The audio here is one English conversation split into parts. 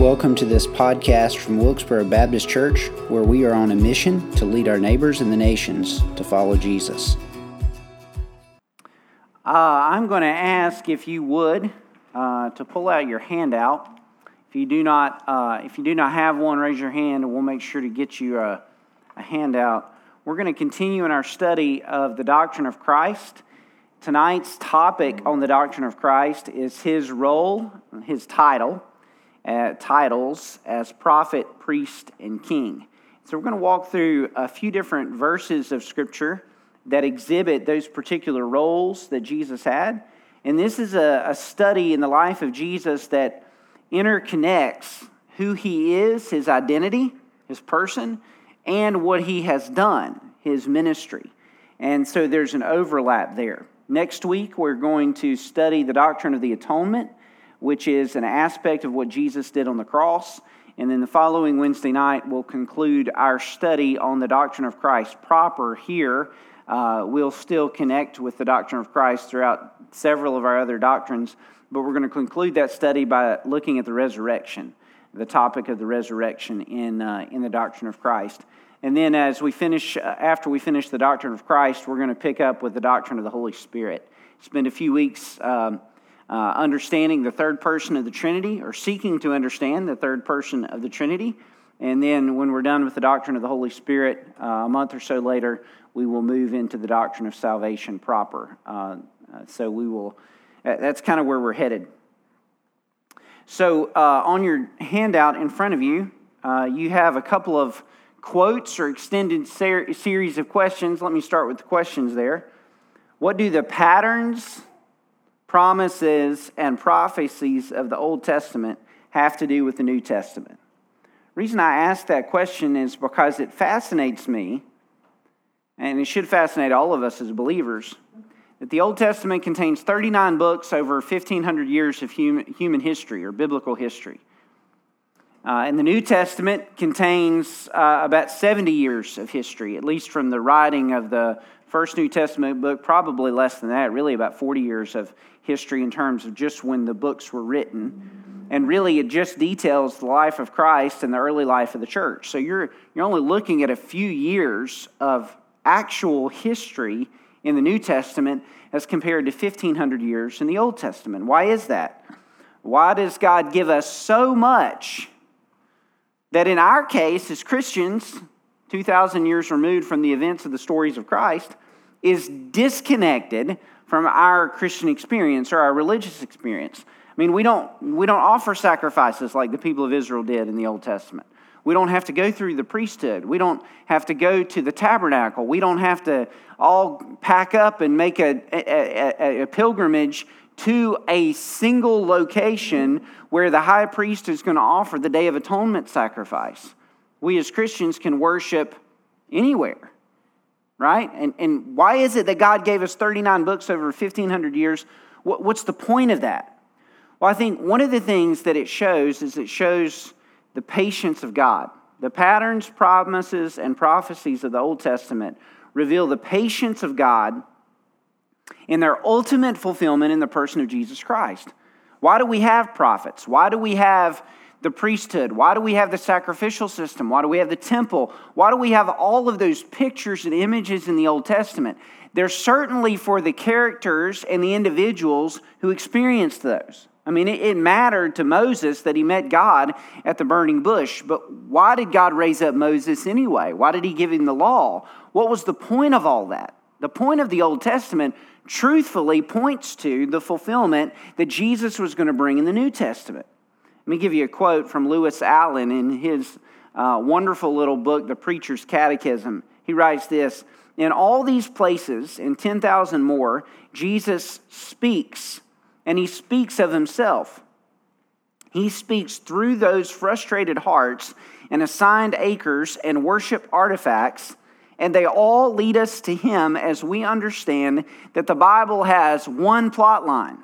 Welcome to this podcast from Wilkesboro Baptist Church, where we are on a mission to lead our neighbors and the nations to follow Jesus. Uh, I'm going to ask if you would uh, to pull out your handout. If you do not, uh, if you do not have one, raise your hand, and we'll make sure to get you a, a handout. We're going to continue in our study of the doctrine of Christ. Tonight's topic on the doctrine of Christ is his role, his title uh, titles as prophet, priest, and king. So we're going to walk through a few different verses of Scripture that exhibit those particular roles that Jesus had. And this is a, a study in the life of Jesus that interconnects who he is, his identity, his person, and what he has done, his ministry. And so there's an overlap there. Next week, we're going to study the doctrine of the atonement which is an aspect of what Jesus did on the cross. And then the following Wednesday night, we'll conclude our study on the doctrine of Christ proper here. Uh, we'll still connect with the doctrine of Christ throughout several of our other doctrines, but we're going to conclude that study by looking at the resurrection, the topic of the resurrection in, uh, in the doctrine of Christ. And then, as we finish, uh, after we finish the doctrine of Christ, we're going to pick up with the doctrine of the Holy Spirit. Spend a few weeks um, uh, understanding the third person of the Trinity or seeking to understand the third person of the Trinity. And then when we're done with the doctrine of the Holy Spirit, uh, a month or so later, we will move into the doctrine of salvation proper. Uh, uh so we will, that's kind of where we're headed. So uh, on your handout in front of you, you have a couple of quotes or extended ser- series of questions. Let me start with the questions there. What do the patterns promises and prophecies of the Old Testament have to do with the New Testament? The reason I ask that question is because it fascinates me, and it should fascinate all of us as believers, that the Old Testament contains 39 books over 1,500 years of human, history or biblical history. Uh, and the New Testament contains uh, about 70 years of history, at least from the writing of the first New Testament book, probably less than that, really about 40 years of history in terms of just when the books were written. And really, it just details the life of Christ and the early life of the church. So you're, you're only looking at a few years of actual history in the New Testament as compared to 1,500 years in the Old Testament. Why is that? Why does God give us so much that in our case, as Christians, 2,000 years removed from the events of the stories of Christ, is disconnected from our Christian experience or our religious experience. I mean, we don't, we don't offer sacrifices like the people of Israel did in the Old Testament. We don't have to go through the priesthood. We don't have to go to the tabernacle. We don't have to all pack up and make a, a, a, a pilgrimage to a single location where the high priest is going to offer the Day of Atonement sacrifice. We as Christians can worship anywhere right? And, and why is it that God gave us 39 books over 1,500 years? What, what's the point of that? Well, I think one of the things that it shows is it shows the patience of God. The patterns, promises, and prophecies of the Old Testament reveal the patience of God in their ultimate fulfillment in the person of Jesus Christ. Why do we have prophets? Why do we have the priesthood? Why do we have the sacrificial system? Why do we have the temple? Why do we have all of those pictures and images in the Old Testament? They're certainly for the characters and the individuals who experienced those. I mean, it, mattered to Moses that he met God at the burning bush, but why did God raise up Moses anyway? Why did he give him the law? What was the point of all that? The point of the Old Testament truthfully points to the fulfillment that Jesus was going to bring in the New Testament. Let me give you a quote from Lewis Allen in his uh, wonderful little book, The Preacher's Catechism. He writes this In all these places, in 10,000 more, Jesus speaks, and he speaks of himself. He speaks through those frustrated hearts and assigned acres and worship artifacts, and they all lead us to him as we understand that the Bible has one plot line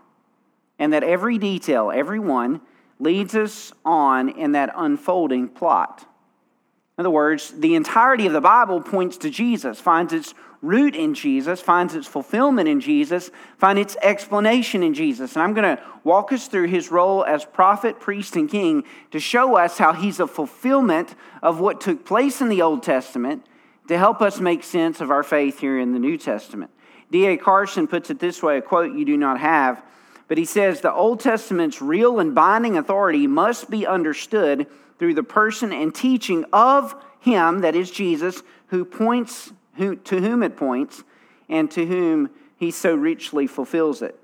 and that every detail, every one, leads us on in that unfolding plot. In other words, the entirety of the Bible points to Jesus, finds its root in Jesus, finds its fulfillment in Jesus, finds its explanation in Jesus. And I'm going to walk us through his role as prophet, priest, and king to show us how he's a fulfillment of what took place in the Old Testament to help us make sense of our faith here in the New Testament. D.A. Carson puts it this way a quote you do not have, but he says the Old Testament's real and binding authority must be understood through the person and teaching of him, that is Jesus, who points who, to whom it points and to whom he so richly fulfills it.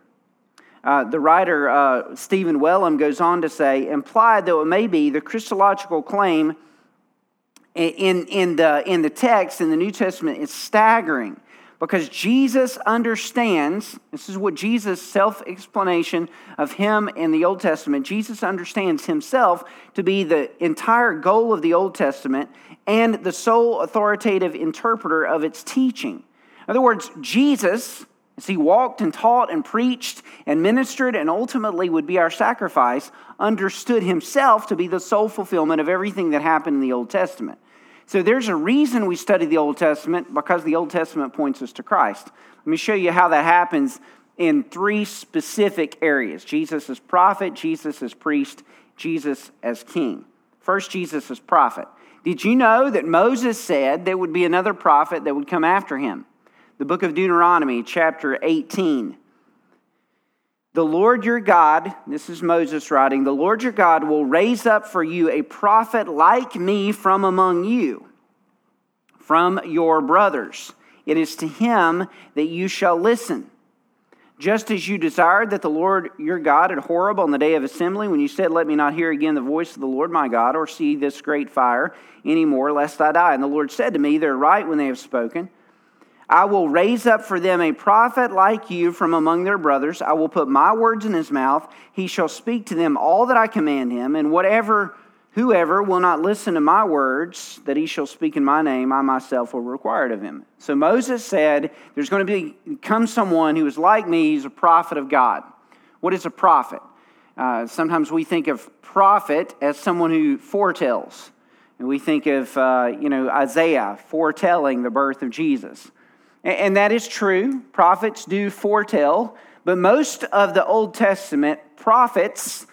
Uh, the writer uh, Stephen Wellum goes on to say, implied though it may be, the Christological claim in, in, the, in the text in the New Testament is staggering because Jesus understands, this is what Jesus' self explanation of him in the Old Testament, Jesus understands himself to be the entire goal of the Old Testament and the sole authoritative interpreter of its teaching. In other words, Jesus, as he walked and taught and preached and ministered and ultimately would be our sacrifice, understood himself to be the sole fulfillment of everything that happened in the Old Testament. So there's a reason we study the Old Testament because the Old Testament points us to Christ. Let me show you how that happens in three specific areas Jesus as prophet, Jesus as priest, Jesus as king. First, Jesus as prophet. Did you know that Moses said there would be another prophet that would come after him? The book of Deuteronomy, chapter 18. The Lord your God, this is Moses writing, the Lord your God will raise up for you a prophet like me from among you, from your brothers. It is to him that you shall listen. Just as you desired that the Lord your God at Horeb on the day of assembly, when you said, Let me not hear again the voice of the Lord my God, or see this great fire any more, lest I die. And the Lord said to me, They're right when they have spoken. I will raise up for them a prophet like you from among their brothers. I will put my words in his mouth. He shall speak to them all that I command him, and whatever whoever will not listen to my words that he shall speak in my name, I myself will require it of him. So Moses said, There's going to be come someone who is like me, he's a prophet of God. What is a prophet? Uh, sometimes we think of prophet as someone who foretells. And we think of, uh, you know, Isaiah foretelling the birth of Jesus. And that is true. Prophets do foretell, but most of the Old Testament prophets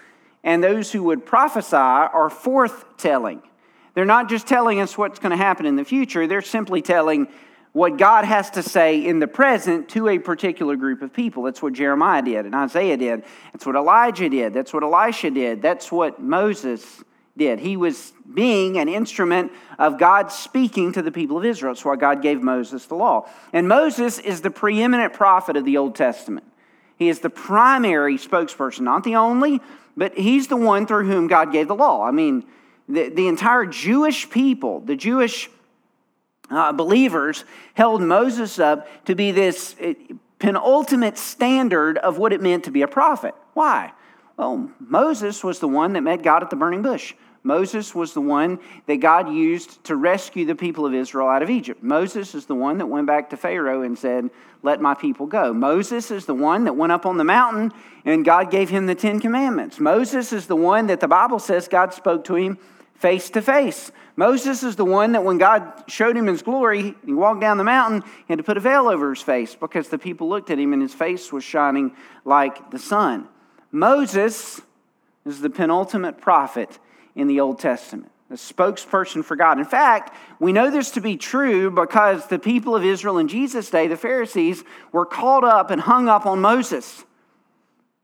and those who would prophesy are forthtelling. They're not just telling us what's going to happen in the future, they're simply telling what God has to say in the present to a particular group of people. That's what Jeremiah did and Isaiah did. That's what Elijah did. That's what Elisha did. That's what Moses did. He was being an instrument of God speaking to the people of Israel. That's why God gave Moses the law. And Moses is the preeminent prophet of the Old Testament. He is the primary spokesperson, not the only, but he's the one through whom God gave the law. I mean, the, the entire Jewish people, the Jewish uh, believers, held Moses up to be this uh, penultimate standard of what it meant to be a prophet. Why? Well, Moses was the one that met God at the burning bush. Moses was the one that God used to rescue the people of Israel out of Egypt. Moses is the one that went back to Pharaoh and said, Let my people go. Moses is the one that went up on the mountain and God gave him the Ten Commandments. Moses is the one that the Bible says God spoke to him face to face. Moses is the one that when God showed him his glory, he walked down the mountain, he had to put a veil over his face because the people looked at him and his face was shining like the sun. Moses is the penultimate prophet in the Old Testament, the spokesperson for God. In fact, we know this to be true because the people of Israel in Jesus' day, the Pharisees, were caught up and hung up on Moses.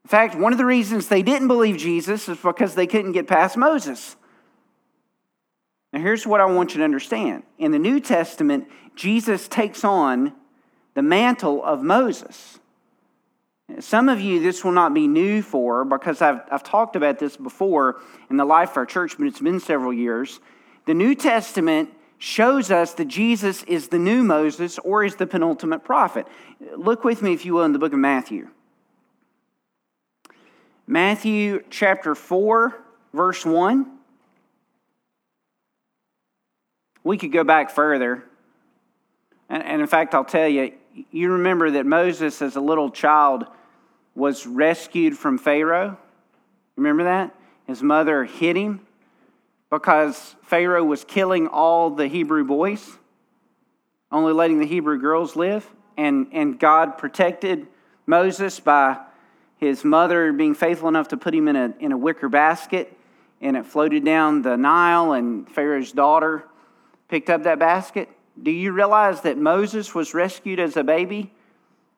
In fact, one of the reasons they didn't believe Jesus is because they couldn't get past Moses. Now, here's what I want you to understand. In the New Testament, Jesus takes on the mantle of Moses. Some of you, this will not be new for because I've, I've talked about this before in the life of our church, but it's been several years. The New Testament shows us that Jesus is the new Moses or is the penultimate prophet. Look with me, if you will, in the book of Matthew. Matthew chapter 4, verse 1. We could go back further. And, and in fact, I'll tell you, you remember that Moses, as a little child, was rescued from Pharaoh. Remember that? His mother hid him because Pharaoh was killing all the Hebrew boys, only letting the Hebrew girls live, and, and God protected Moses by his mother being faithful enough to put him in a, in a wicker basket, and it floated down the Nile, and Pharaoh's daughter picked up that basket. Do you realize that Moses was rescued as a baby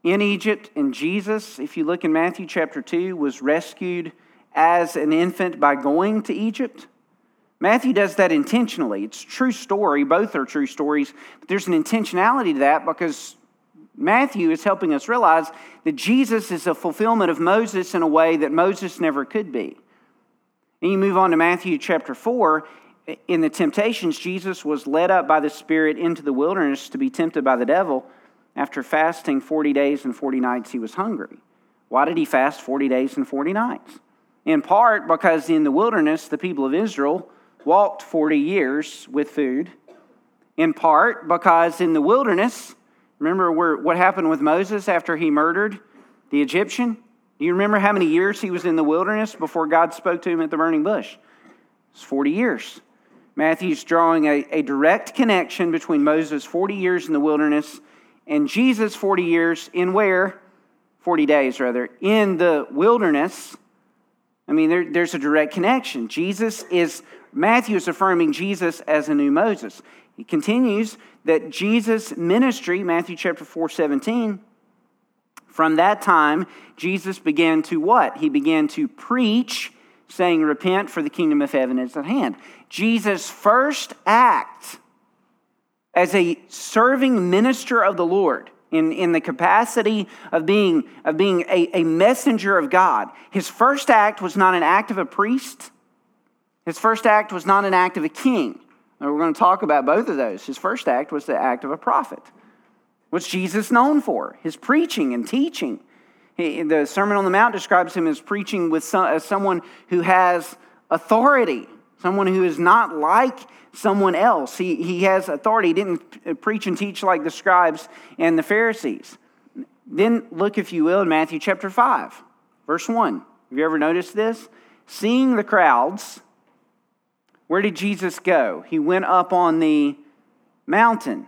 in Egypt, and Jesus, if you look in Matthew chapter 2, was rescued as an infant by going to Egypt? Matthew does that intentionally. It's a true story. Both are true stories. But there's an intentionality to that because Matthew is helping us realize that Jesus is a fulfillment of Moses in a way that Moses never could be. And you move on to Matthew chapter 4. In the temptations, Jesus was led up by the Spirit into the wilderness to be tempted by the devil. After fasting 40 days and 40 nights, he was hungry. Why did he fast 40 days and 40 nights? In part because in the wilderness, the people of Israel walked 40 years with food. In part because in the wilderness, remember where, what happened with Moses after he murdered the Egyptian? Do you remember how many years he was in the wilderness before God spoke to him at the burning bush? It's 40 years. Matthew's drawing a, a direct connection between Moses' 40 years in the wilderness and Jesus' 40 years in where? 40 days, rather, in the wilderness. I mean, there, there's a direct connection. Jesus is, Matthew is affirming Jesus as a new Moses. He continues that Jesus' ministry, Matthew chapter 4, 17, from that time, Jesus began to what? He began to preach, saying, Repent, for the kingdom of heaven is at hand. Jesus' first act as a serving minister of the Lord, in, in the capacity of being, of being a, a messenger of God, his first act was not an act of a priest. His first act was not an act of a king. And we're going to talk about both of those. His first act was the act of a prophet. What's Jesus known for? His preaching and teaching. He, the Sermon on the Mount describes him as preaching with some, as someone who has authority, someone who is not like someone else. He, he has authority. He didn't preach and teach like the scribes and the Pharisees. Then look, if you will, in Matthew chapter 5, verse 1. Have you ever noticed this? Seeing the crowds, where did Jesus go? He went up on the mountain.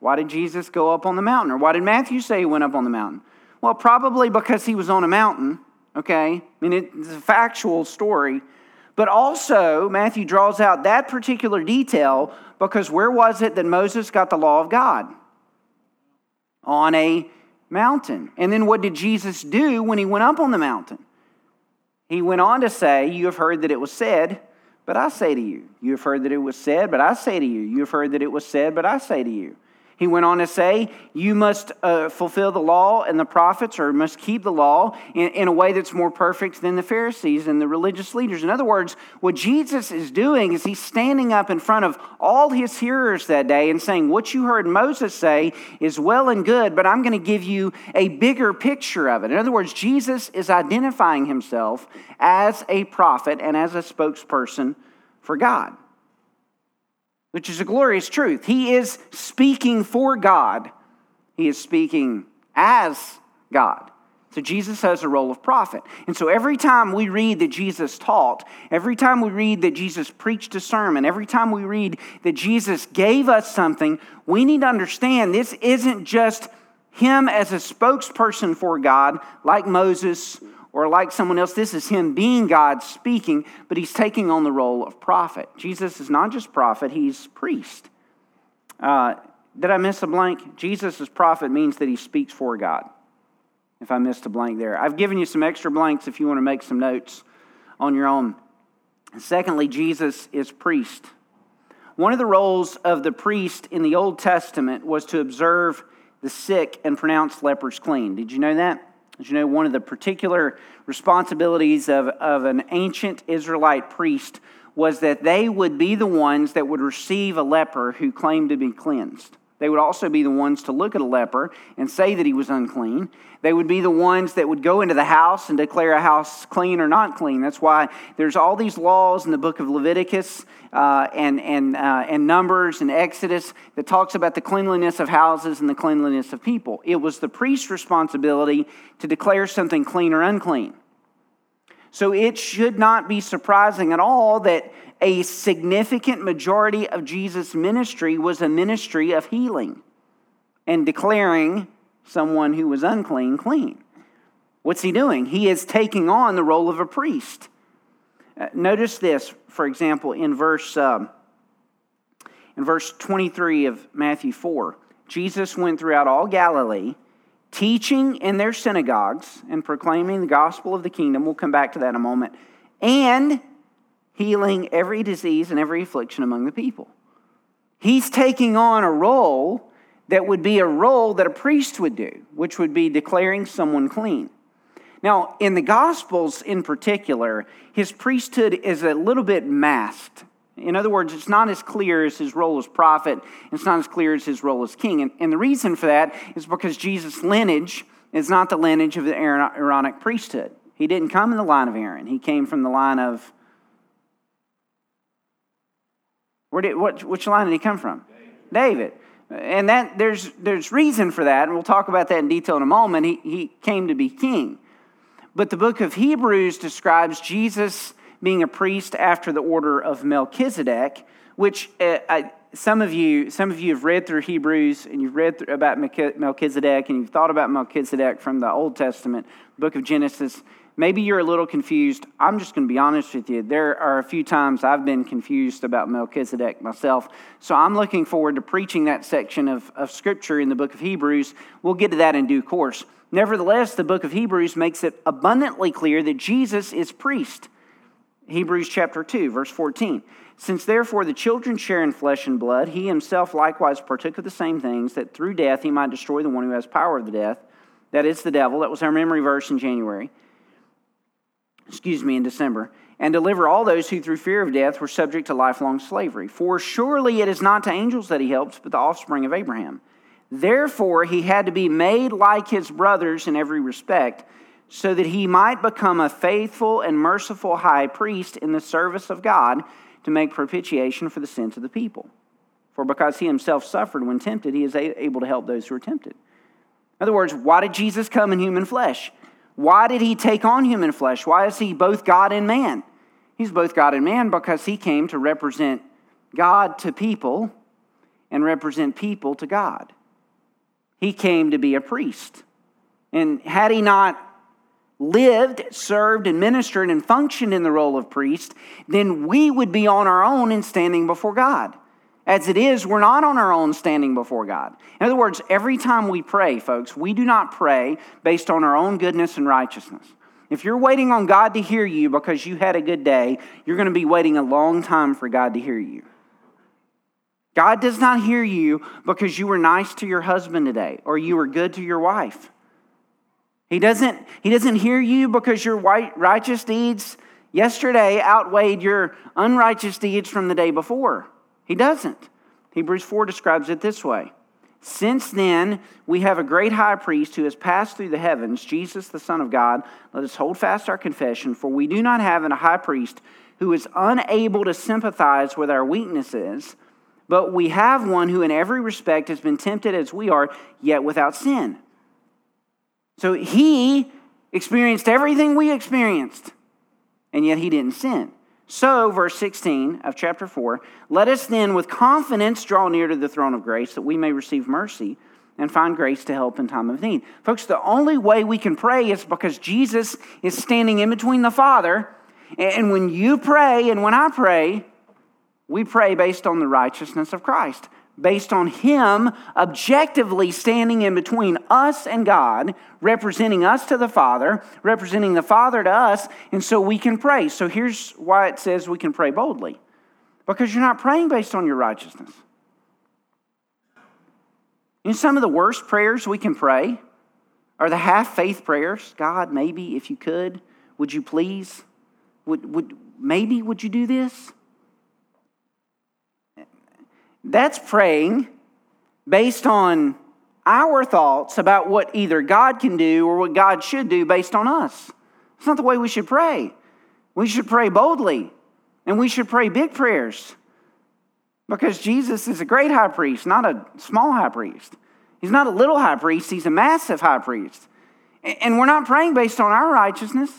Why did Jesus go up on the mountain? Or why did Matthew say he went up on the mountain? Well, probably because he was on a mountain, okay? I mean, it's a factual story. But also, Matthew draws out that particular detail because where was it that Moses got the law of God? On a mountain. And then what did Jesus do when he went up on the mountain? He went on to say, You have heard that it was said, but I say to you. You have heard that it was said, but I say to you. You have heard that it was said, but I say to you. He went on to say, You must uh, fulfill the law and the prophets, or must keep the law in, in a way that's more perfect than the Pharisees and the religious leaders. In other words, what Jesus is doing is he's standing up in front of all his hearers that day and saying, What you heard Moses say is well and good, but I'm going to give you a bigger picture of it. In other words, Jesus is identifying himself as a prophet and as a spokesperson for God which is a glorious truth. He is speaking for God, he is speaking as God. So Jesus has a role of prophet. And so every time we read that Jesus taught, every time we read that Jesus preached a sermon, every time we read that Jesus gave us something, we need to understand this isn't just him as a spokesperson for God, like Moses or like someone else. This is him being God speaking, but he's taking on the role of prophet. Jesus is not just prophet, he's priest. Uh, did I miss a blank? Jesus as prophet means that he speaks for God. If I missed a blank there, I've given you some extra blanks if you want to make some notes on your own. Secondly, Jesus is priest. One of the roles of the priest in the Old Testament was to observe the sick and pronounce lepers clean. Did you know that? As you know, one of the particular responsibilities of, of an ancient Israelite priest was that they would be the ones that would receive a leper who claimed to be cleansed. They would also be the ones to look at a leper and say that he was unclean. They would be the ones that would go into the house and declare a house clean or not clean. That's why there's all these laws in the book of Leviticus uh, and, and, uh, and Numbers and Exodus that talks about the cleanliness of houses and the cleanliness of people. It was the priest's responsibility to declare something clean or unclean. So it should not be surprising at all that a significant majority of Jesus' ministry was a ministry of healing and declaring someone who was unclean clean. What's he doing? He is taking on the role of a priest. Uh, notice this, for example, in verse, um, in verse 23 of Matthew 4. Jesus went throughout all Galilee, teaching in their synagogues and proclaiming the gospel of the kingdom. We'll come back to that in a moment. And healing every disease and every affliction among the people. He's taking on a role that would be a role that a priest would do, which would be declaring someone clean. Now, in the Gospels in particular, his priesthood is a little bit masked. In other words, it's not as clear as his role as prophet, it's not as clear as his role as king. And, and the reason for that is because Jesus' lineage is not the lineage of the Aaronic priesthood. He didn't come in the line of Aaron, he came from the line of Where did, what, which line did he come from? David. David. And that, there's, there's reason for that, and we'll talk about that in detail in a moment. He, he came to be king. But the book of Hebrews describes Jesus being a priest after the order of Melchizedek, which uh, I, some of you some of you have read through Hebrews and you've read about Melchizedek and you've thought about Melchizedek from the Old Testament, book of Genesis. Maybe you're a little confused. I'm just going to be honest with you. There are a few times I've been confused about Melchizedek myself. So I'm looking forward to preaching that section of, of Scripture in the book of Hebrews. We'll get to that in due course. Nevertheless, the book of Hebrews makes it abundantly clear that Jesus is priest. Hebrews chapter 2, verse 14. Since therefore the children share in flesh and blood, he himself likewise partook of the same things, that through death he might destroy the one who has power of the death, that is the devil. That was our memory verse in January excuse me, in December, and deliver all those who through fear of death were subject to lifelong slavery. For surely it is not to angels that he helps, but the offspring of Abraham. Therefore, he had to be made like his brothers in every respect, so that he might become a faithful and merciful high priest in the service of God to make propitiation for the sins of the people. For because he himself suffered when tempted, he is able to help those who are tempted. In other words, why did Jesus come in human flesh? Why did he take on human flesh? Why is he both God and man? He's both God and man because he came to represent God to people and represent people to God. He came to be a priest. And had he not lived, served, and ministered and functioned in the role of priest, then we would be on our own and standing before God. As it is, we're not on our own standing before God. In other words, every time we pray, folks, we do not pray based on our own goodness and righteousness. If you're waiting on God to hear you because you had a good day, you're going to be waiting a long time for God to hear you. God does not hear you because you were nice to your husband today or you were good to your wife. He doesn't, he doesn't hear you because your righteous deeds yesterday outweighed your unrighteous deeds from the day before. He doesn't. Hebrews 4 describes it this way Since then, we have a great high priest who has passed through the heavens, Jesus, the Son of God. Let us hold fast our confession, for we do not have a high priest who is unable to sympathize with our weaknesses, but we have one who, in every respect, has been tempted as we are, yet without sin. So he experienced everything we experienced, and yet he didn't sin. So, verse 16 of chapter 4 let us then with confidence draw near to the throne of grace that we may receive mercy and find grace to help in time of need. Folks, the only way we can pray is because Jesus is standing in between the Father. And when you pray and when I pray, we pray based on the righteousness of Christ based on Him objectively standing in between us and God, representing us to the Father, representing the Father to us, and so we can pray. So here's why it says we can pray boldly because you're not praying based on your righteousness. You know, some of the worst prayers we can pray are the half faith prayers. God, maybe if you could, would you please? Would, would, maybe would you do this? That's praying based on our thoughts about what either God can do or what God should do based on us. It's not the way we should pray. We should pray boldly and we should pray big prayers because Jesus is a great high priest, not a small high priest. He's not a little high priest, he's a massive high priest. And we're not praying based on our righteousness.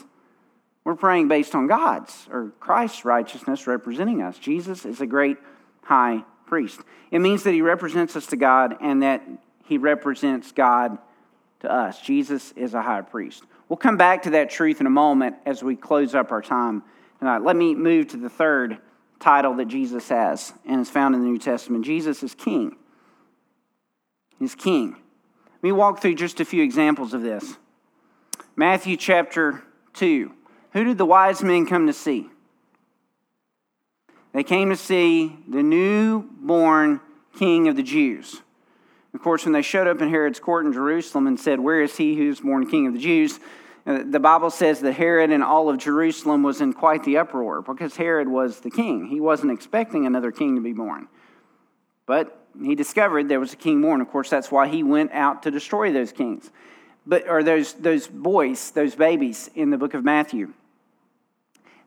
We're praying based on God's or Christ's righteousness representing us. Jesus is a great high priest. It means that he represents us to God and that he represents God to us. Jesus is a high priest. We'll come back to that truth in a moment as we close up our time tonight. Let me move to the third title that Jesus has and is found in the New Testament. Jesus is King. He's King. Let me walk through just a few examples of this. Matthew chapter 2. Who did the wise men come to see? They came to see the newborn king of the Jews. Of course, when they showed up in Herod's court in Jerusalem and said, Where is he who's born king of the Jews? Uh, the Bible says that Herod and all of Jerusalem was in quite the uproar because Herod was the king. He wasn't expecting another king to be born. But he discovered there was a king born. Of course, that's why he went out to destroy those kings. But or those those boys, those babies in the book of Matthew.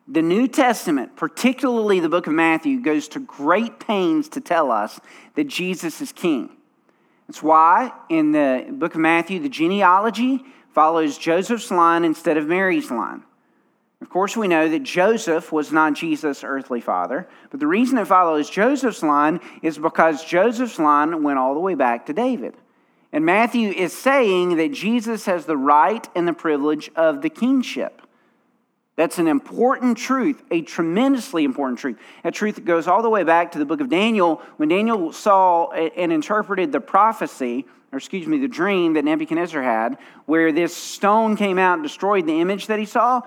The New Testament, particularly the book of Matthew, goes to great pains to tell us that Jesus is king. That's why in the book of Matthew, the genealogy follows Joseph's line instead of Mary's line. Of course, we know that Joseph was not Jesus' earthly father, but the reason it follows Joseph's line is because Joseph's line went all the way back to David. And Matthew is saying that Jesus has the right and the privilege of the kingship. That's an important truth, a tremendously important truth. A truth that goes all the way back to the book of Daniel when Daniel saw and interpreted the prophecy, or excuse me, the dream that Nebuchadnezzar had, where this stone came out and destroyed the image that he saw.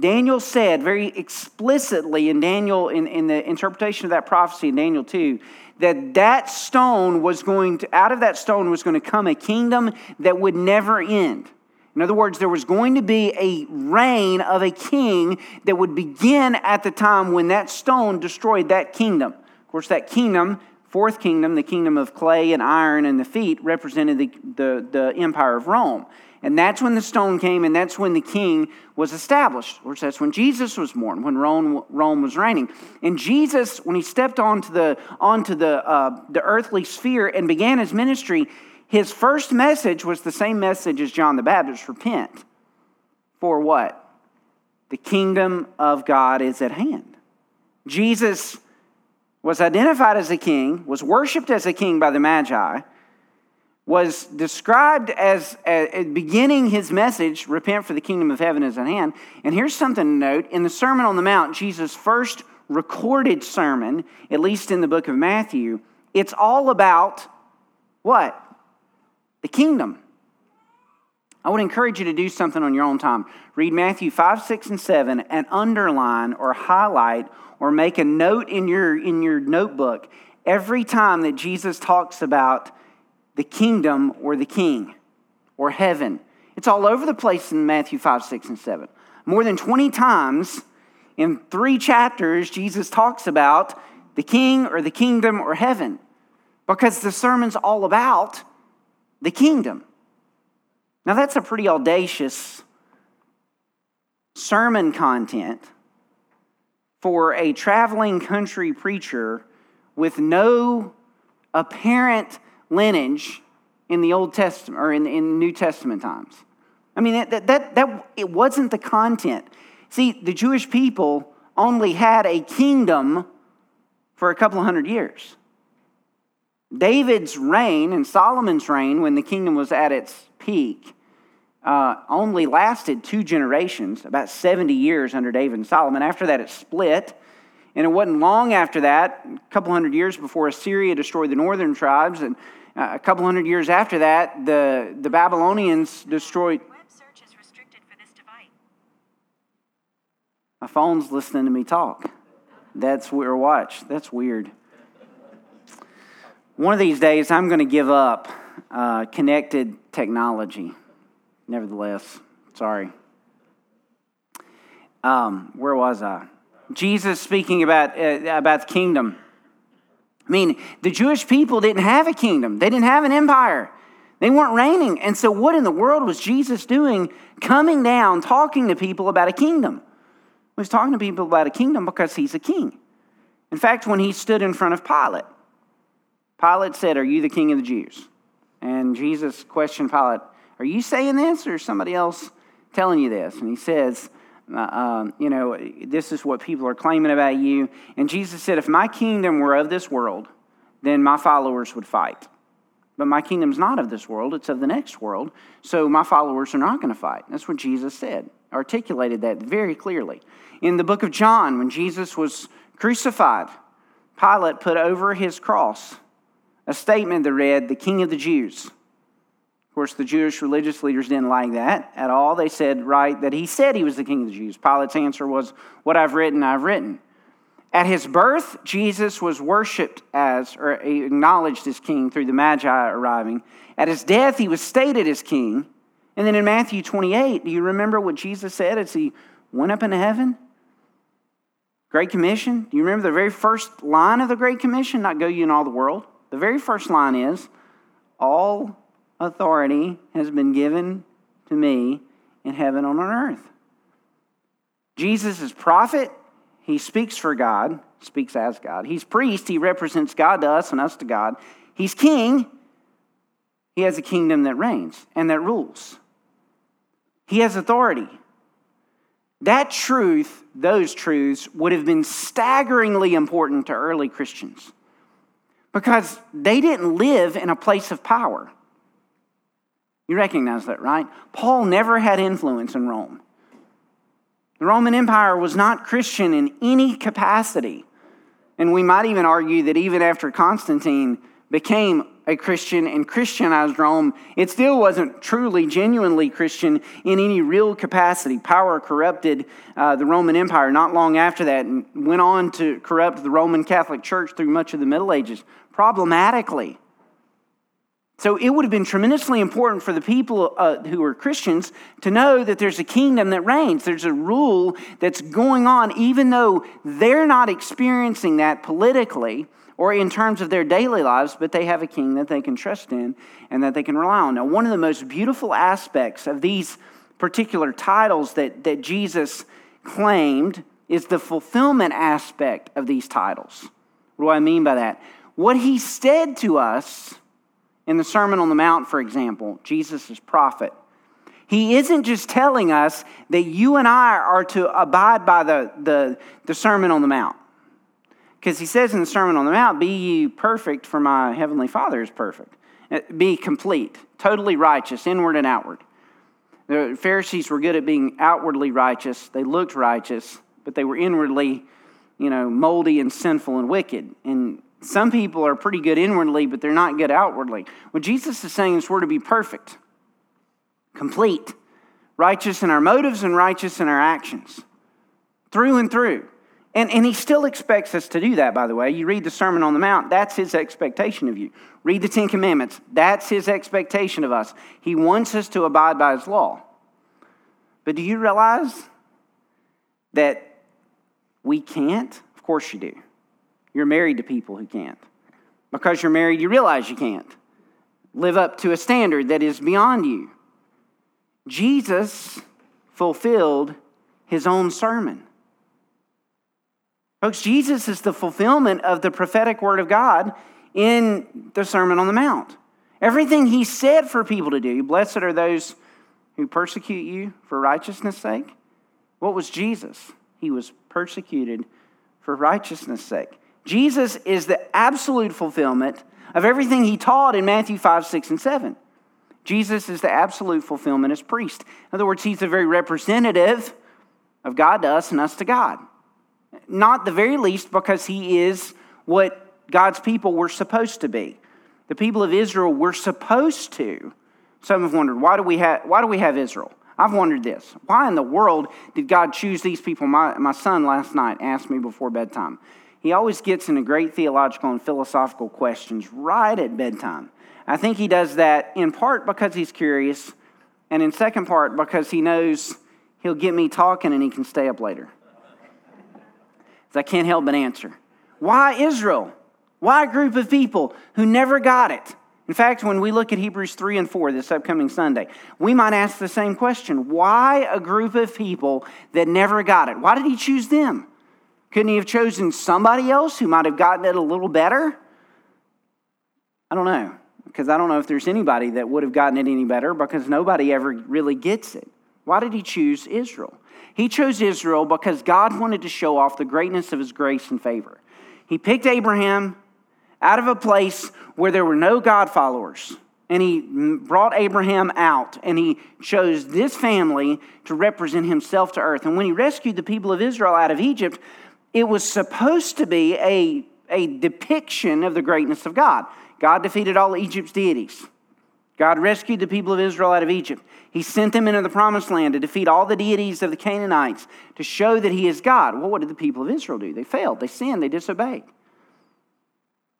Daniel said very explicitly in Daniel, in, in the interpretation of that prophecy in Daniel 2, that that stone was going to, out of that stone was going to come a kingdom that would never end. In other words, there was going to be a reign of a king that would begin at the time when that stone destroyed that kingdom. Of course, that kingdom, fourth kingdom, the kingdom of clay and iron and the feet, represented the, the, the empire of Rome. And that's when the stone came, and that's when the king was established. Of course, that's when Jesus was born, when Rome, Rome was reigning. And Jesus, when he stepped onto the, onto the, uh, the earthly sphere and began his ministry, his first message was the same message as John the Baptist repent. For what? The kingdom of God is at hand. Jesus was identified as a king, was worshiped as a king by the Magi, was described as, beginning his message, repent for the kingdom of heaven is at hand. And here's something to note in the Sermon on the Mount, Jesus' first recorded sermon, at least in the book of Matthew, it's all about what? The kingdom. I would encourage you to do something on your own time. Read Matthew 5, 6, and 7 and underline or highlight or make a note in your, in your notebook every time that Jesus talks about the kingdom or the king or heaven. It's all over the place in Matthew 5, 6, and 7. More than 20 times in three chapters, Jesus talks about the king or the kingdom or heaven because the sermon's all about the kingdom. Now, that's a pretty audacious sermon content for a traveling country preacher with no apparent lineage in the Old Testament or in, in New Testament times. I mean, that, that, that, it wasn't the content. See, the Jewish people only had a kingdom for a couple of hundred years. David's reign and Solomon's reign, when the kingdom was at its peak, uh, only lasted two generations, about 70 years under David and Solomon. After that, it split. And it wasn't long after that, a couple hundred years before Assyria destroyed the northern tribes, and uh, a couple hundred years after that, the, the Babylonians destroyed. My phone's listening to me talk. That's weird. Watch. That's weird. One of these days, I'm going to give up uh, connected technology. Nevertheless, sorry. Um, where was I? Jesus speaking about, uh, about the kingdom. I mean, the Jewish people didn't have a kingdom, they didn't have an empire. They weren't reigning. And so, what in the world was Jesus doing coming down, talking to people about a kingdom? He was talking to people about a kingdom because he's a king. In fact, when he stood in front of Pilate, Pilate said, Are you the king of the Jews? And Jesus questioned Pilate, Are you saying this or somebody else telling you this? And he says, Uh, um, you know, this is what people are claiming about you. And Jesus said, if my kingdom were of this world, then my followers would fight. But my kingdom's not of this world, it's of the next world. So my followers are not going to fight. That's what Jesus said, articulated that very clearly. In the book of John, when Jesus was crucified, Pilate put over his cross a statement that read, The King of the Jews. Of course, the Jewish religious leaders didn't like that at all. They said, right, that he said he was the King of the Jews. Pilate's answer was, What I've written, I've written. At his birth, Jesus was worshiped as, or acknowledged as king through the Magi arriving. At his death, he was stated as king. And then in Matthew 28, do you remember what Jesus said as he went up into heaven? Great Commission. Do you remember the very first line of the Great Commission? Not go you in all the world. The very first line is All authority has been given to me in heaven and on earth. Jesus is prophet, he speaks for God, speaks as God. He's priest, he represents God to us and us to God. He's king, he has a kingdom that reigns and that rules. He has authority. That truth, those truths, would have been staggeringly important to early Christians because they didn't live in a place of power. You recognize that, right? Paul never had influence in Rome. The Roman Empire was not Christian in any capacity. And we might even argue that even after Constantine became a Christian and Christianized Rome, it still wasn't truly, genuinely Christian in any real capacity. Power corrupted uh, the Roman Empire not long after that and went on to corrupt the Roman Catholic Church through much of the Middle Ages problematically. So it would have been tremendously important for the people uh, who were Christians to know that there's a kingdom that reigns. There's a rule that's going on, even though they're not experiencing that politically or in terms of their daily lives, but they have a king that they can trust in and that they can rely on. Now, one of the most beautiful aspects of these particular titles that, that Jesus claimed is the fulfillment aspect of these titles. What do I mean by that? What he said to us in the Sermon on the Mount, for example, Jesus is prophet. He isn't just telling us that you and I are to abide by the, the, the Sermon on the Mount. Because he says in the Sermon on the Mount, Be ye perfect, for my heavenly Father is perfect. Uh, be complete, totally righteous, inward and outward. The Pharisees were good at being outwardly righteous. They looked righteous, but they were inwardly, you know, moldy and sinful and wicked. And some people are pretty good inwardly, but they're not good outwardly. What Jesus is saying is we're to be perfect, complete, righteous in our motives and righteous in our actions, through and through. And, and he still expects us to do that, by the way. You read the Sermon on the Mount, that's his expectation of you. Read the Ten Commandments, that's his expectation of us. He wants us to abide by his law. But do you realize that we can't? Of course you do. You're married to people who can't. Because you're married, you realize you can't live up to a standard that is beyond you. Jesus fulfilled his own sermon. Folks, Jesus is the fulfillment of the prophetic word of God in the Sermon on the Mount. Everything he said for people to do, blessed are those who persecute you for righteousness' sake. What was Jesus? He was persecuted for righteousness' sake. Jesus is the absolute fulfillment of everything he taught in Matthew 5, 6, and 7. Jesus is the absolute fulfillment as priest. In other words, he's the very representative of God to us and us to God. Not the very least because he is what God's people were supposed to be. The people of Israel were supposed to. Some have wondered, why do we have, why do we have Israel? I've wondered this. Why in the world did God choose these people? My, my son last night asked me before bedtime. He always gets into great theological and philosophical questions right at bedtime. I think he does that in part because he's curious, and in second part because he knows he'll get me talking and he can stay up later. I can't help but answer. Why Israel? Why a group of people who never got it? In fact, when we look at Hebrews 3 and 4 this upcoming Sunday, we might ask the same question Why a group of people that never got it? Why did he choose them? Couldn't he have chosen somebody else who might have gotten it a little better? I don't know, because I don't know if there's anybody that would have gotten it any better because nobody ever really gets it. Why did he choose Israel? He chose Israel because God wanted to show off the greatness of his grace and favor. He picked Abraham out of a place where there were no God followers. And he brought Abraham out, and he chose this family to represent himself to earth. And when he rescued the people of Israel out of Egypt, it was supposed to be a, a depiction of the greatness of God. God defeated all Egypt's deities. God rescued the people of Israel out of Egypt. He sent them into the promised land to defeat all the deities of the Canaanites to show that He is God. Well, what did the people of Israel do? They failed, they sinned, they disobeyed.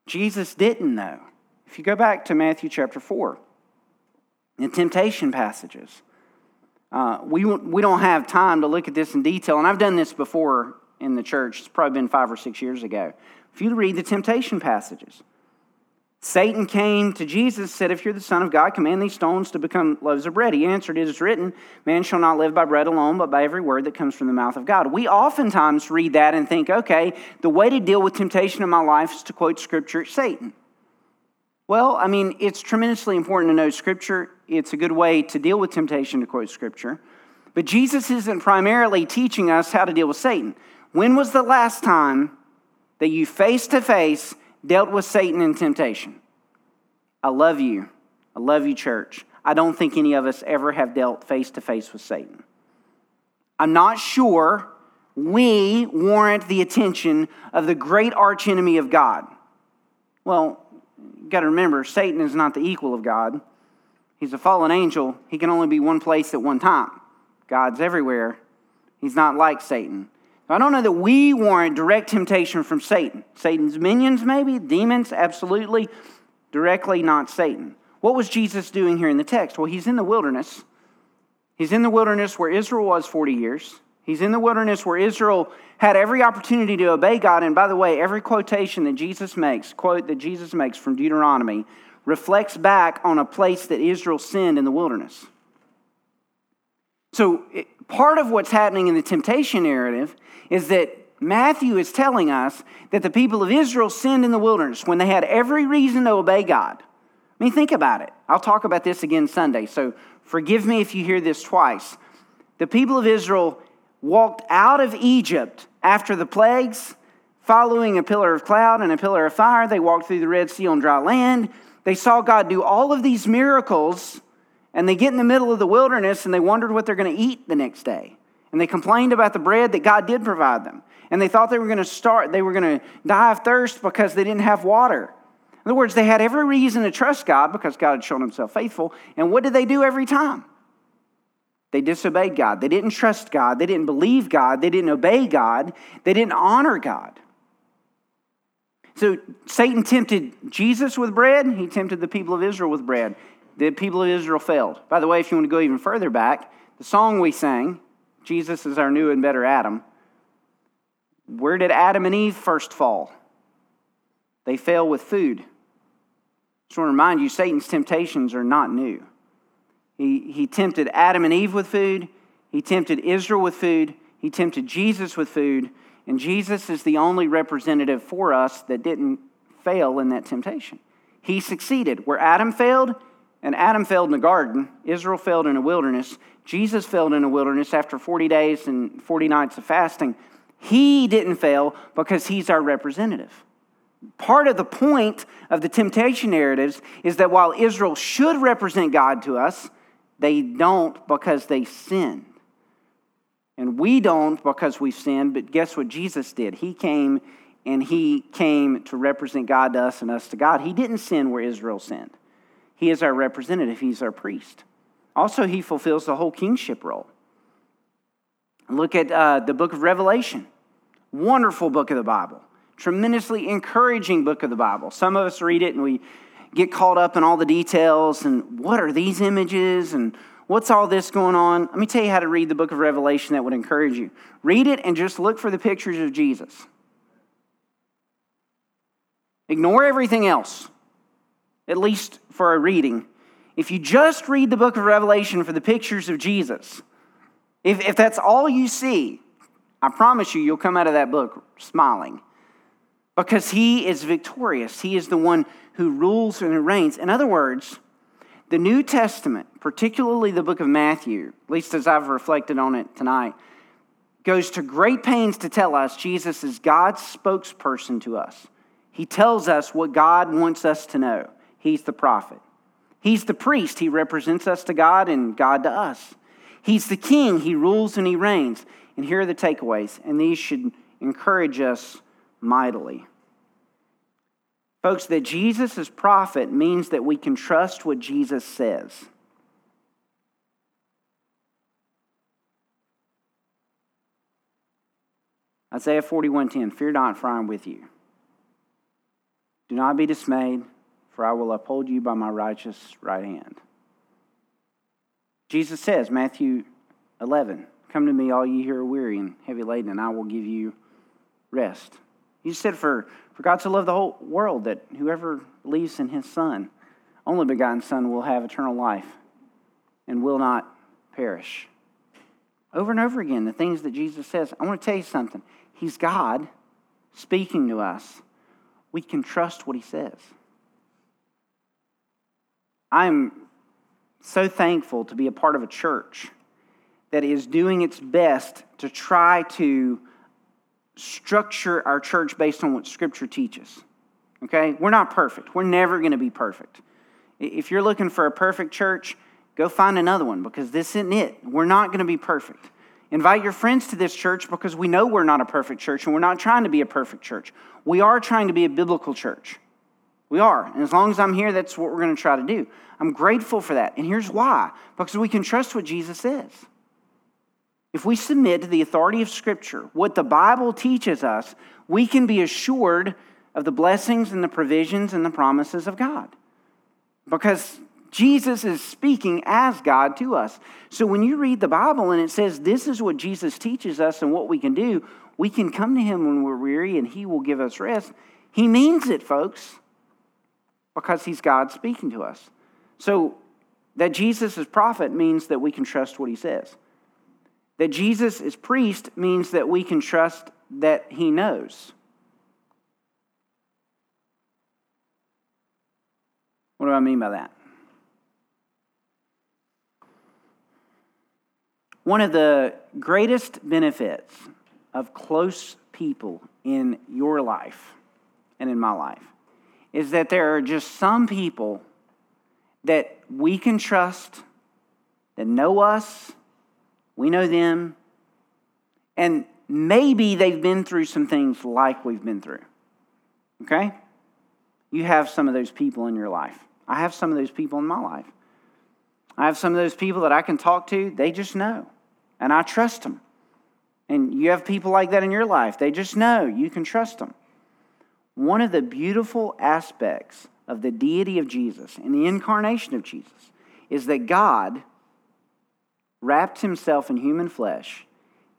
Jesus didn't know. If you go back to Matthew chapter 4, the temptation passages, uh, we, we don't have time to look at this in detail, and I've done this before in the church. It's probably been five or six years ago. If you read the temptation passages, Satan came to Jesus said, If you're the Son of God, command these stones to become loaves of bread. He answered, It is written, Man shall not live by bread alone, but by every word that comes from the mouth of God. We oftentimes read that and think, okay, the way to deal with temptation in my life is to quote Scripture at Satan. Well, I mean, it's tremendously important to know Scripture. It's a good way to deal with temptation to quote Scripture. But Jesus isn't primarily teaching us how to deal with Satan. When was the last time that you face to face dealt with Satan in temptation. I love you. I love you, church. I don't think any of us ever have dealt face to face with Satan. I'm not sure we warrant the attention of the great archenemy of God. Well, you got to remember, Satan is not the equal of God. He's a fallen angel. He can only be one place at one time. God's everywhere. He's not like Satan. I don't know that we warrant direct temptation from Satan. Satan's minions, maybe, demons, absolutely. Directly, not Satan. What was Jesus doing here in the text? Well, he's in the wilderness. He's in the wilderness where Israel was 40 years. He's in the wilderness where Israel had every opportunity to obey God. And by the way, every quotation that Jesus makes, quote that Jesus makes from Deuteronomy, reflects back on a place that Israel sinned in the wilderness. So, part of what's happening in the temptation narrative is that Matthew is telling us that the people of Israel sinned in the wilderness when they had every reason to obey God. I mean, think about it. I'll talk about this again Sunday, so forgive me if you hear this twice. The people of Israel walked out of Egypt after the plagues, following a pillar of cloud and a pillar of fire. They walked through the Red Sea on dry land. They saw God do all of these miracles, and they get in the middle of the wilderness and they wondered what they're going to eat the next day. And they complained about the bread that God did provide them. And they thought they were going to start, they were going to die of thirst because they didn't have water. In other words, they had every reason to trust God because God had shown himself faithful. And what did they do every time? They disobeyed God. They didn't trust God. They didn't believe God. They didn't obey God. They didn't honor God. So Satan tempted Jesus with bread. He tempted the people of Israel with bread. The people of Israel failed. By the way, if you want to go even further back, the song we sang, Jesus is our new and better Adam. Where did Adam and Eve first fall? They fell with food. Just want to remind you, Satan's temptations are not new. He, he tempted Adam and Eve with food, he tempted Israel with food, he tempted Jesus with food, and Jesus is the only representative for us that didn't fail in that temptation. He succeeded. Where Adam failed, and Adam failed in the garden, Israel failed in the wilderness, Jesus failed in the wilderness after 40 days and 40 nights of fasting. He didn't fail because he's our representative. Part of the point of the temptation narratives is that while Israel should represent God to us, they don't because they sinned. And we don't because we've sinned, but guess what Jesus did? He came and he came to represent God to us and us to God. He didn't sin where Israel sinned. He is our representative, he's our priest. Also, he fulfills the whole kingship role. Look at uh, the book of Revelation. Wonderful book of the Bible. Tremendously encouraging book of the Bible. Some of us read it and we get caught up in all the details and what are these images and what's all this going on. Let me tell you how to read the book of Revelation that would encourage you. Read it and just look for the pictures of Jesus. Ignore everything else, at least for a reading, if you just read the book of Revelation for the pictures of Jesus, if, if that's all you see, I promise you, you'll come out of that book smiling. Because he is victorious. He is the one who rules and who reigns. In other words, The New Testament, particularly the book of Matthew, at least as I've reflected on it tonight, goes to great pains to tell us Jesus is God's spokesperson to us. He tells us what God wants us to know. He's the prophet. He's the priest. He represents us to God and God to us. He's the king. He rules and he reigns. And here are the takeaways, and these should encourage us mightily. Folks, that Jesus is prophet means that we can trust what Jesus says. Isaiah 41:10 Fear not for I am with you. Do not be dismayed for I will uphold you by my righteous right hand. Jesus says, Matthew 11, Come to me, all ye who are weary and heavy laden, and I will give you rest. He said, for, for God to love the whole world, that whoever believes in his Son, only begotten Son, will have eternal life and will not perish. Over and over again, the things that Jesus says. I want to tell you something. He's God speaking to us. We can trust what he says. I'm so thankful to be a part of a church that is doing its best to try to structure our church based on what Scripture teaches. Okay? We're not perfect. We're never going to be perfect. If you're looking for a perfect church, go find another one because this isn't it. We're not going to be perfect. Invite your friends to this church because we know we're not a perfect church and we're not trying to be a perfect church. We are trying to be a biblical church. We are. And as long as I'm here, that's what we're going to try to do. I'm grateful for that. And here's why because we can trust what Jesus says. If we submit to the authority of Scripture, what the Bible teaches us, we can be assured of the blessings and the provisions and the promises of God. Because Jesus is speaking as God to us. So when you read the Bible and it says this is what Jesus teaches us and what we can do, we can come to Him when we're weary and He will give us rest. He means it, folks because he's God speaking to us. So, that Jesus is prophet means that we can trust what he says. That Jesus is priest means that we can trust that he knows. What do I mean by that? One of the greatest benefits of close people in your life and in my life is that there are just some people that we can trust, that know us, we know them, and maybe they've been through some things like we've been through. Okay? You have some of those people in your life. I have some of those people in my life. I have some of those people that I can talk to, they just know, and I trust them. And you have people like that in your life, they just know, you can trust them. One of the beautiful aspects of the deity of Jesus and the incarnation of Jesus is that God wrapped himself in human flesh.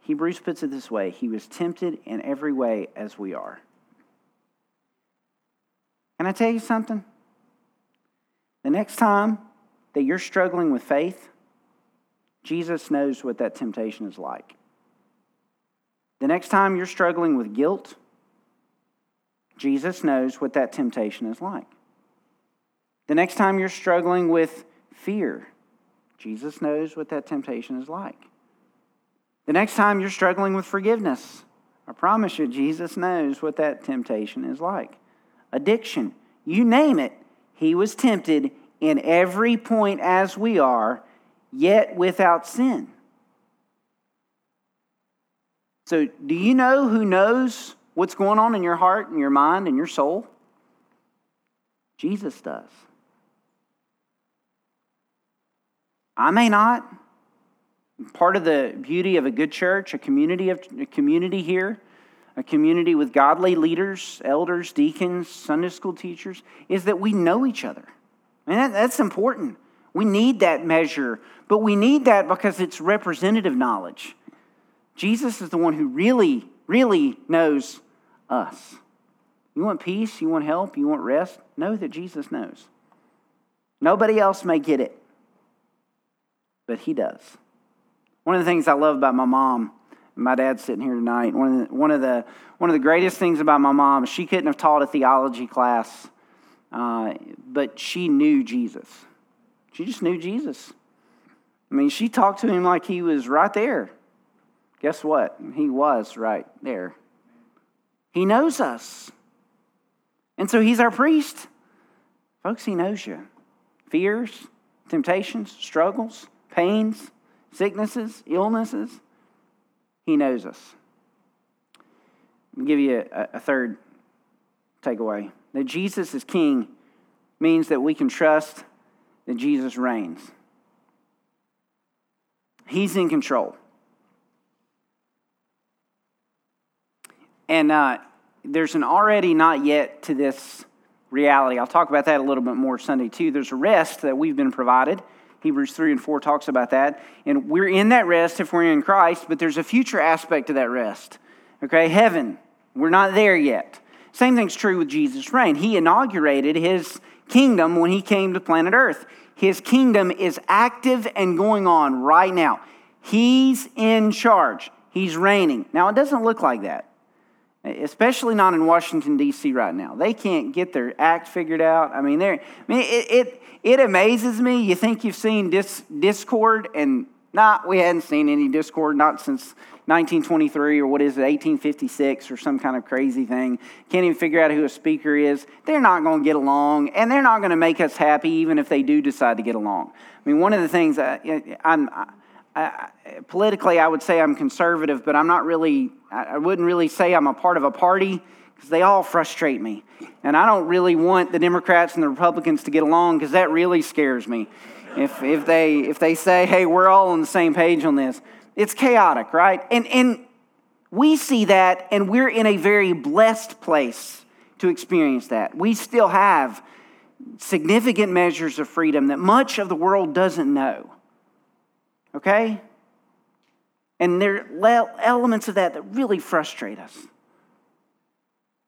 Hebrews puts it this way He was tempted in every way as we are. Can I tell you something? The next time that you're struggling with faith, Jesus knows what that temptation is like. The next time you're struggling with guilt, Jesus knows what that temptation is like. The next time you're struggling with fear, Jesus knows what that temptation is like. The next time you're struggling with forgiveness, I promise you, Jesus knows what that temptation is like. Addiction, you name it, he was tempted in every point as we are, yet without sin. So, do you know who knows what's going on in your heart and your mind and your soul? Jesus does. I may not. Part of the beauty of a good church, a community of a community here, a community with godly leaders, elders, deacons, Sunday school teachers, is that we know each other. And that, that's important. We need that measure, but we need that because it's representative knowledge. Jesus is the one who really, really knows us. You want peace? You want help? You want rest? Know that Jesus knows. Nobody else may get it, but He does. One of the things I love about my mom, my dad's sitting here tonight. One of the, one of the, one of the greatest things about my mom, she couldn't have taught a theology class, uh, but she knew Jesus. She just knew Jesus. I mean, she talked to him like he was right there. Guess what? He was right there. He knows us. And so he's our priest. Folks, he knows you. Fears, temptations, struggles, pains, sicknesses, illnesses. He knows us. I'll give you a, a third takeaway that Jesus is king means that we can trust that Jesus reigns. He's in control. And uh, there's an already not yet to this reality. I'll talk about that a little bit more Sunday too. There's a rest that we've been provided. Hebrews 3 and 4 talks about that. And we're in that rest if we're in Christ, but there's a future aspect to that rest. Okay, heaven. We're not there yet. Same thing's true with Jesus' reign. He inaugurated his kingdom when he came to planet Earth. His kingdom is active and going on right now. He's in charge, he's reigning. Now, it doesn't look like that, especially not in Washington, D.C. right now. They can't get their act figured out. I mean, I mean it, it, it amazes me. You think you've seen dis, discord, and not, nah, we hadn't seen any discord, not since 1923 or what is it, 1856 or some kind of crazy thing. Can't even figure out who a speaker is. They're not going to get along, and they're not going to make us happy even if they do decide to get along. I mean, one of the things I, I'm. I, politically, I would say I'm conservative, but I'm not really, I wouldn't really say I'm a part of a party because they all frustrate me. And I don't really want the Democrats and the Republicans to get along because that really scares me. If, if, they, if they say, hey, we're all on the same page on this, it's chaotic, right? And, and we see that, and we're in a very blessed place to experience that. We still have significant measures of freedom that much of the world doesn't know. Okay? And there are elements of that that really frustrate us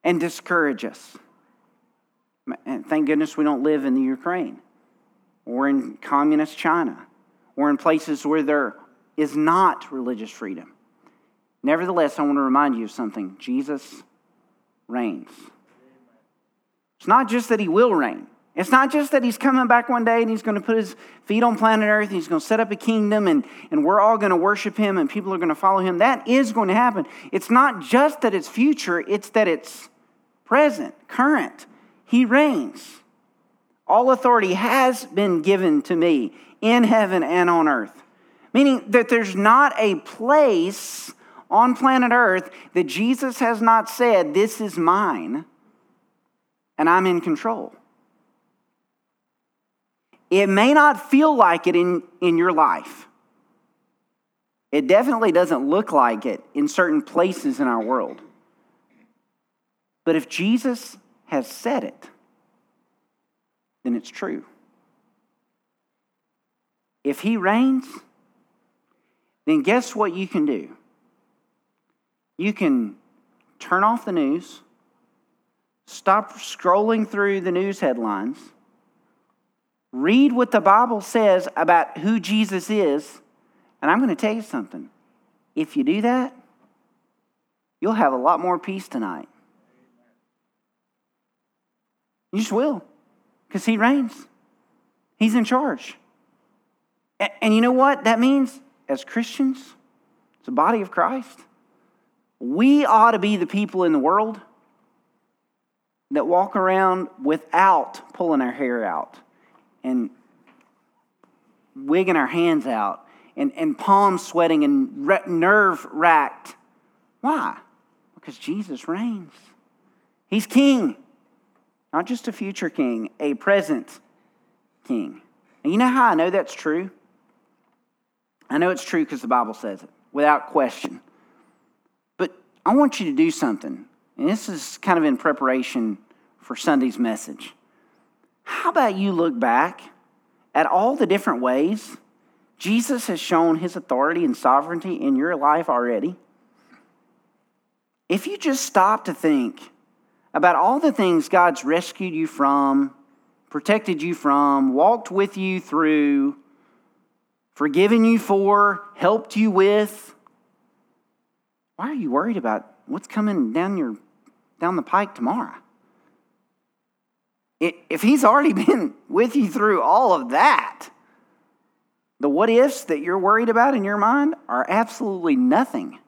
and discourage us. And thank goodness we don't live in the Ukraine or in communist China or in places where there is not religious freedom. Nevertheless, I want to remind you of something Jesus reigns. It's not just that he will reign. It's not just that he's coming back one day and he's going to put his feet on planet Earth and he's going to set up a kingdom and, and we're all going to worship him and people are going to follow him. That is going to happen. It's not just that it's future, it's that it's present, current. He reigns. All authority has been given to me in heaven and on earth. Meaning that there's not a place on planet Earth that Jesus has not said, This is mine, and I'm in control. It may not feel like it in, in your life. It definitely doesn't look like it in certain places in our world. But if Jesus has said it, then it's true. If he reigns, then guess what you can do? You can turn off the news, stop scrolling through the news headlines, read what the Bible says about who Jesus is, and I'm going to tell you something. If you do that, you'll have a lot more peace tonight. You just will, because He reigns, He's in charge. And you know what that means? as Christians, as a body of Christ, we ought to be the people in the world that walk around without pulling our hair out and wigging our hands out and, and palms sweating and re- nerve racked. Why? Because Jesus reigns. He's king, not just a future king, a present king. And you know how I know that's true? I know it's true because the Bible says it, without question. But I want you to do something, and this is kind of in preparation for Sunday's message. How about you look back at all the different ways Jesus has shown his authority and sovereignty in your life already? If you just stop to think about all the things God's rescued you from, protected you from, walked with you through, forgiven you for, helped you with. Why are you worried about what's coming down your down the pike tomorrow? If he's already been with you through all of that, the what ifs that you're worried about in your mind are absolutely nothing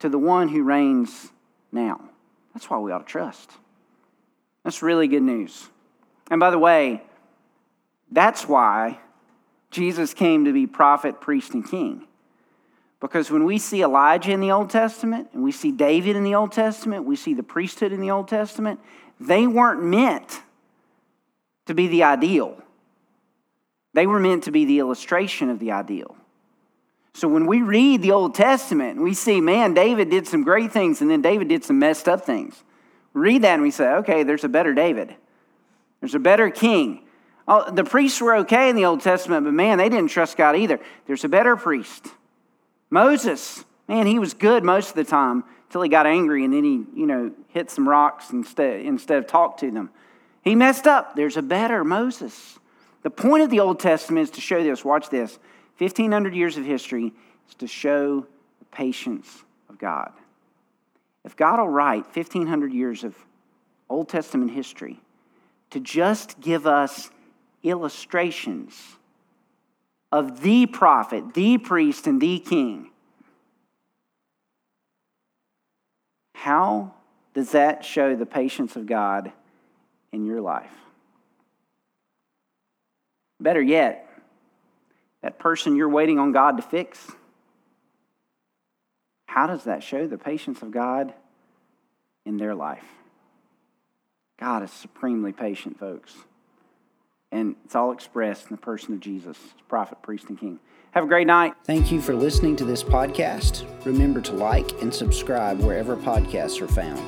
to the one who reigns now. That's why we ought to trust. That's really good news. And by the way, that's why Jesus came to be prophet, priest, and king. Because when we see Elijah in the Old Testament and we see David in the Old Testament, we see the priesthood in the Old Testament, they weren't meant to be the ideal. They were meant to be the illustration of the ideal. So when we read the Old Testament, we see, man, David did some great things and then David did some messed up things. Read that and we say, okay, there's a better David. There's a better king. Oh, the priests were okay in the Old Testament, but man, they didn't trust God either. There's a better priest. Moses, man, he was good most of the time until he got angry and then he, you know, hit some rocks instead, instead of talk to them. He messed up. There's a better Moses. The point of the Old Testament is to show this. Watch this. 1,500 years of history is to show the patience of God. If God will write 1,500 years of Old Testament history to just give us illustrations of the prophet, the priest, and the king, how does that show the patience of God in your life? Better yet, that person you're waiting on God to fix, how does that show the patience of God in their life? God is supremely patient, folks. And it's all expressed in the person of Jesus, prophet, priest, and king. Have a great night. Thank you for listening to this podcast. Remember to like and subscribe wherever podcasts are found.